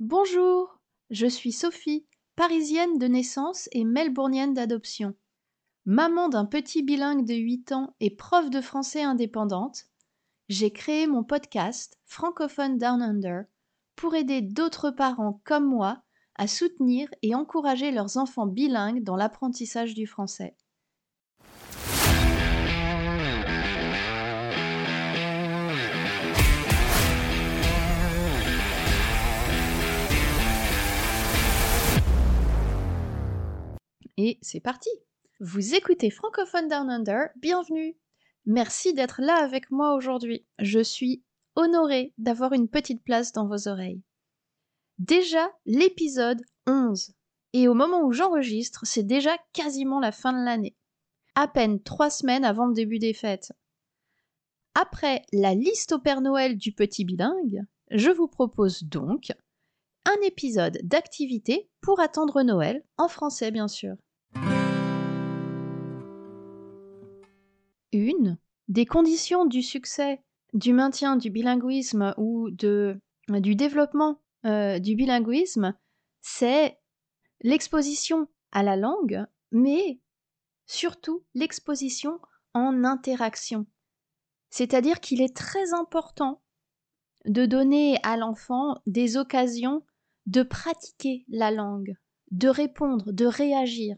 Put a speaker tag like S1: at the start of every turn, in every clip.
S1: Bonjour, je suis Sophie, parisienne de naissance et melbournienne d'adoption. Maman d'un petit bilingue de 8 ans et prof de français indépendante, j'ai créé mon podcast Francophone Down Under pour aider d'autres parents comme moi à soutenir et encourager leurs enfants bilingues dans l'apprentissage du français. Et c'est parti Vous écoutez Francophone Down Under, bienvenue Merci d'être là avec moi aujourd'hui. Je suis honorée d'avoir une petite place dans vos oreilles. Déjà l'épisode 11. Et au moment où j'enregistre, c'est déjà quasiment la fin de l'année. À peine trois semaines avant le début des fêtes. Après la liste au Père Noël du petit bilingue, je vous propose donc un épisode d'activité pour attendre Noël, en français bien sûr. Des conditions du succès, du maintien du bilinguisme ou du développement euh, du bilinguisme, c'est l'exposition à la langue, mais surtout l'exposition en interaction. C'est-à-dire qu'il est très important de donner à l'enfant des occasions de pratiquer la langue, de répondre, de réagir.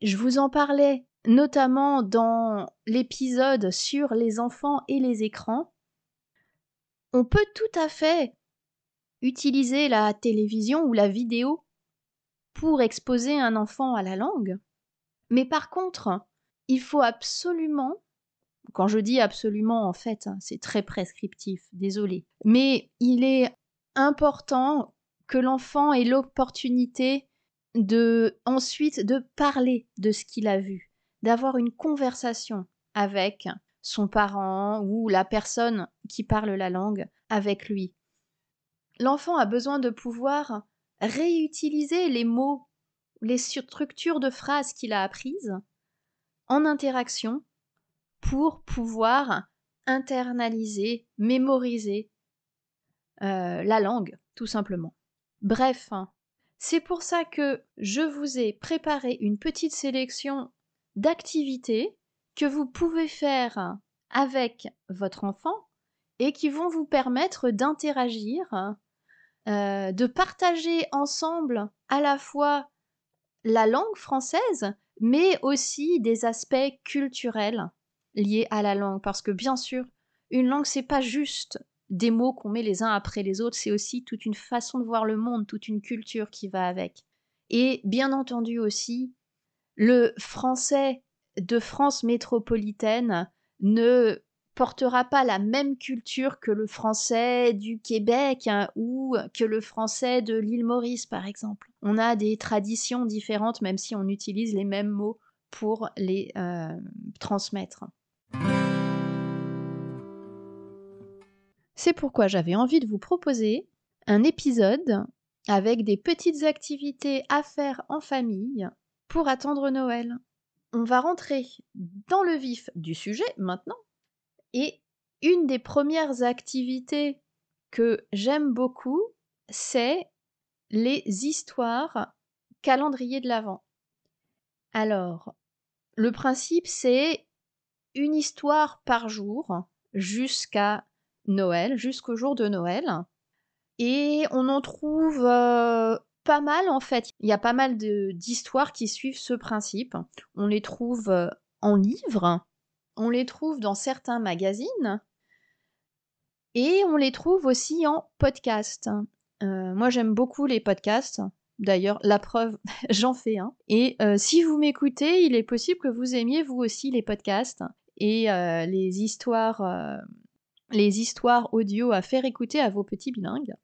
S1: Je vous en parlais notamment dans l'épisode sur les enfants et les écrans. On peut tout à fait utiliser la télévision ou la vidéo pour exposer un enfant à la langue. Mais par contre, il faut absolument, quand je dis absolument en fait, hein, c'est très prescriptif, désolé, mais il est important que l'enfant ait l'opportunité de ensuite de parler de ce qu'il a vu, d'avoir une conversation avec son parent ou la personne qui parle la langue avec lui. L'enfant a besoin de pouvoir réutiliser les mots, les structures de phrases qu'il a apprises en interaction pour pouvoir internaliser, mémoriser euh, la langue, tout simplement. Bref, c'est pour ça que je vous ai préparé une petite sélection d'activités que vous pouvez faire avec votre enfant et qui vont vous permettre d'interagir, euh, de partager ensemble à la fois la langue française, mais aussi des aspects culturels liés à la langue. Parce que bien sûr, une langue, c'est pas juste des mots qu'on met les uns après les autres, c'est aussi toute une façon de voir le monde, toute une culture qui va avec. Et bien entendu aussi, le français de France métropolitaine ne portera pas la même culture que le français du Québec hein, ou que le français de l'île Maurice, par exemple. On a des traditions différentes, même si on utilise les mêmes mots pour les euh, transmettre. C'est pourquoi j'avais envie de vous proposer un épisode avec des petites activités à faire en famille attendre Noël. On va rentrer dans le vif du sujet maintenant. Et une des premières activités que j'aime beaucoup, c'est les histoires calendrier de l'Avent. Alors, le principe, c'est une histoire par jour jusqu'à Noël, jusqu'au jour de Noël. Et on en trouve euh, pas mal en fait. Il y a pas mal d'histoires qui suivent ce principe. On les trouve euh, en livres, on les trouve dans certains magazines et on les trouve aussi en podcast. Euh, moi j'aime beaucoup les podcasts. D'ailleurs, la preuve, j'en fais un. Et si vous m'écoutez, il est possible que vous aimiez vous aussi les podcasts et les histoires les histoires audio à faire écouter à vos petits bilingues.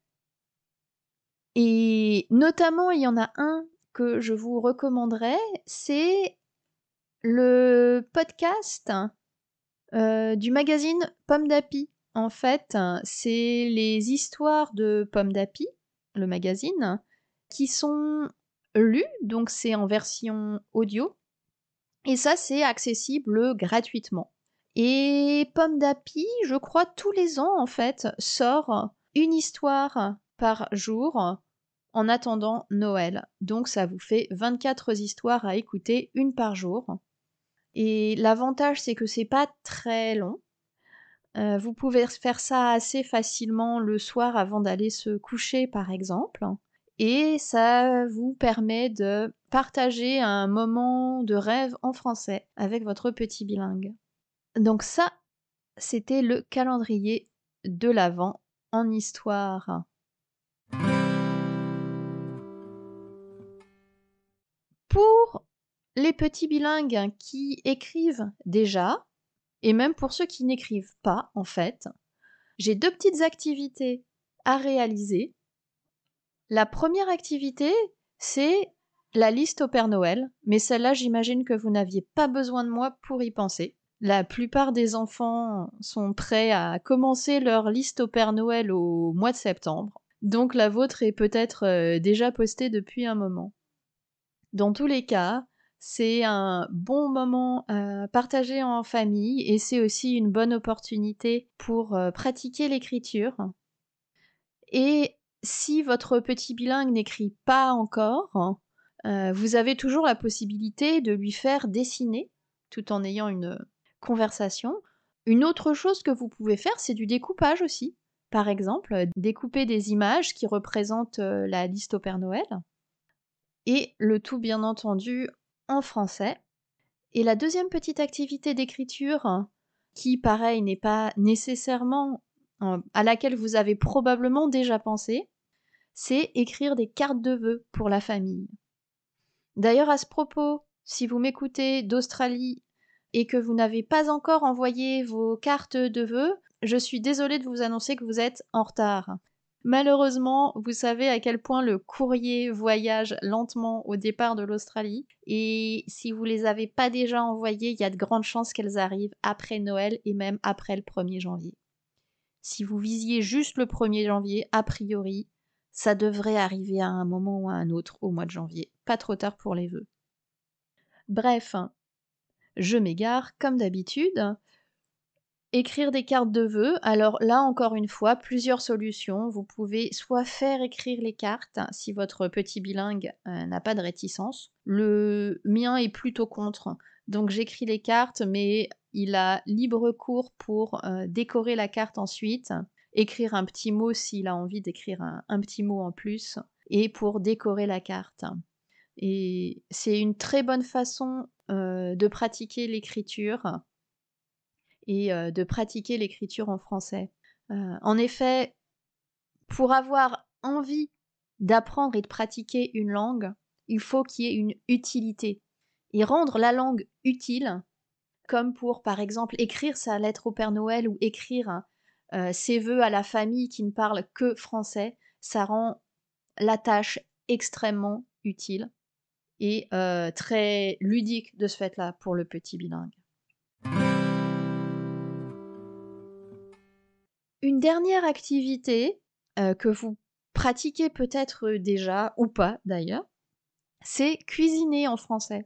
S1: Et notamment, il y en a un que je vous recommanderais, c'est le podcast euh, du magazine Pomme d'Api. En fait, c'est les histoires de Pomme d'Api, le magazine, qui sont lues, donc c'est en version audio. Et ça, c'est accessible gratuitement. Et Pomme d'Api, je crois, tous les ans, en fait, sort une histoire par jour en attendant Noël. Donc ça vous fait 24 histoires à écouter, une par jour. Et l'avantage, c'est que c'est pas très long. Euh, vous pouvez faire ça assez facilement le soir avant d'aller se coucher, par exemple. Et ça vous permet de partager un moment de rêve en français avec votre petit bilingue. Donc ça, c'était le calendrier de l'Avent en histoire. Les petits bilingues qui écrivent déjà, et même pour ceux qui n'écrivent pas, en fait, j'ai deux petites activités à réaliser. La première activité, c'est la liste au Père Noël, mais celle-là, j'imagine que vous n'aviez pas besoin de moi pour y penser. La plupart des enfants sont prêts à commencer leur liste au Père Noël au mois de septembre, donc la vôtre est peut-être euh, déjà postée depuis un moment. Dans tous les cas, c'est un bon moment à partager en famille et c'est aussi une bonne opportunité pour euh, pratiquer l'écriture. Et si votre petit bilingue n'écrit pas encore, euh, vous avez toujours la possibilité de lui faire dessiner tout en ayant une conversation. Une autre chose que vous pouvez faire, c'est du découpage aussi. Par exemple, découper des images qui représentent euh, la liste au Père Noël. Et le tout, bien entendu, en français. Et la deuxième petite activité d'écriture, qui pareil n'est pas nécessairement à laquelle vous avez probablement déjà pensé, c'est écrire des cartes de vœux pour la famille. D'ailleurs, à ce propos, si vous m'écoutez d'Australie et que vous n'avez pas encore envoyé vos cartes de vœux, je suis désolée de vous annoncer que vous êtes en retard. Malheureusement, vous savez à quel point le courrier voyage lentement au départ de l'Australie. Et si vous les avez pas déjà envoyées, il y a de grandes chances qu'elles arrivent après Noël et même après le 1er janvier. Si vous visiez juste le 1er janvier, a priori, ça devrait arriver à un moment ou à un autre au mois de janvier. Pas trop tard pour les vœux. Bref, je m'égare comme d'habitude. Écrire des cartes de vœux, alors là encore une fois, plusieurs solutions. Vous pouvez soit faire écrire les cartes si votre petit bilingue euh, n'a pas de réticence. Le mien est plutôt contre. Donc j'écris les cartes, mais il a libre cours pour euh, décorer la carte ensuite, écrire un petit mot s'il a envie d'écrire un, petit mot en plus, et pour décorer la carte. Et c'est une très bonne façon euh, de pratiquer l'écriture et euh, de pratiquer l'écriture en français. Euh, en effet, pour avoir envie d'apprendre et de pratiquer une langue, il faut qu'il y ait une utilité. Et rendre la langue utile, comme pour par exemple écrire sa lettre au Père Noël ou écrire euh, ses vœux à la famille qui ne parle que français, ça rend la tâche extrêmement utile et très ludique de ce fait-là pour le petit bilingue. Une dernière activité euh, que vous pratiquez peut-être déjà, ou pas d'ailleurs, c'est cuisiner en français.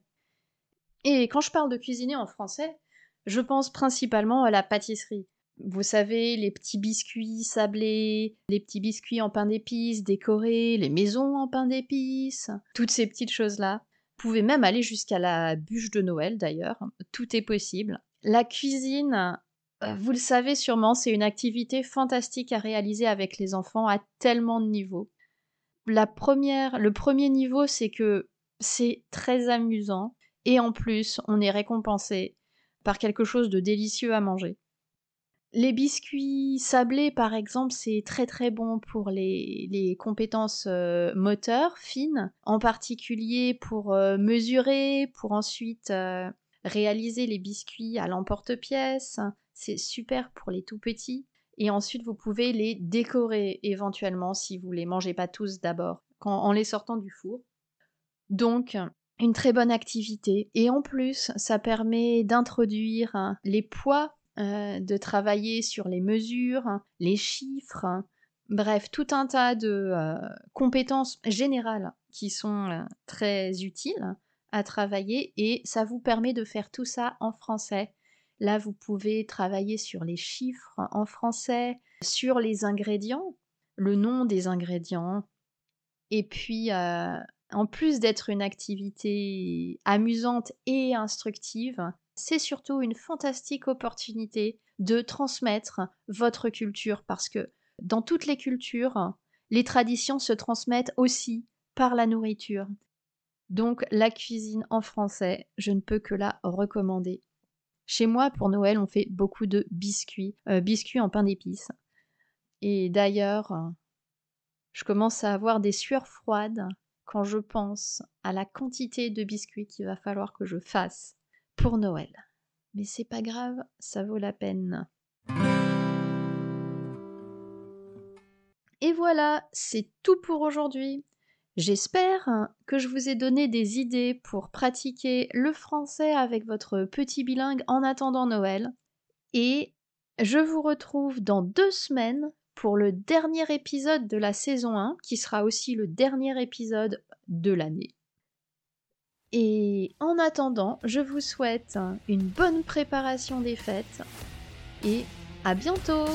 S1: Et quand je parle de cuisiner en français, je pense principalement à la pâtisserie. Vous savez, les petits biscuits sablés, les petits biscuits en pain d'épices décorés, les maisons en pain d'épices, toutes ces petites choses-là. Vous pouvez même aller jusqu'à la bûche de Noël d'ailleurs, tout est possible. La cuisine euh, vous le savez sûrement, c'est une activité fantastique à réaliser avec les enfants à tellement de niveaux. La première, le premier niveau, c'est que c'est très amusant et en plus, on est récompensé par quelque chose de délicieux à manger. Les biscuits sablés, par exemple, c'est très très bon pour les, compétences euh, moteurs fines, en particulier pour euh, mesurer, pour ensuite réaliser les biscuits à l'emporte-pièce, c'est super pour les tout petits. Et ensuite, vous pouvez les décorer éventuellement si vous les mangez pas tous d'abord, en les sortant du four. Donc, une très bonne activité. Et en plus, ça permet d'introduire les poids, euh, de travailler sur les mesures, les chiffres, bref, tout un tas de euh, compétences générales qui sont euh, très utiles à travailler et ça vous permet de faire tout ça en français Là, vous pouvez travailler sur les chiffres en français, sur les ingrédients. le nom des ingrédients. Et puis, euh, en plus d'être une activité amusante et instructive, c'est surtout une fantastique opportunité de transmettre votre culture parce que dans toutes les cultures, les traditions se transmettent aussi par la nourriture. Donc la cuisine en français, je ne peux que la recommander. Chez moi, pour Noël, on fait beaucoup de biscuits, euh, biscuits en pain d'épices. Et d'ailleurs, je commence à avoir des sueurs froides quand je pense à la quantité de biscuits qu'il va falloir que je fasse pour Noël. Mais c'est pas grave, ça vaut la peine. Et voilà, c'est tout pour aujourd'hui. J'espère que je vous ai donné des idées pour pratiquer le français avec votre petit bilingue en attendant Noël. Et je vous retrouve dans deux semaines pour le dernier épisode de la saison 1, qui sera aussi le dernier épisode de l'année. Et en attendant, je vous souhaite une bonne préparation des fêtes et à bientôt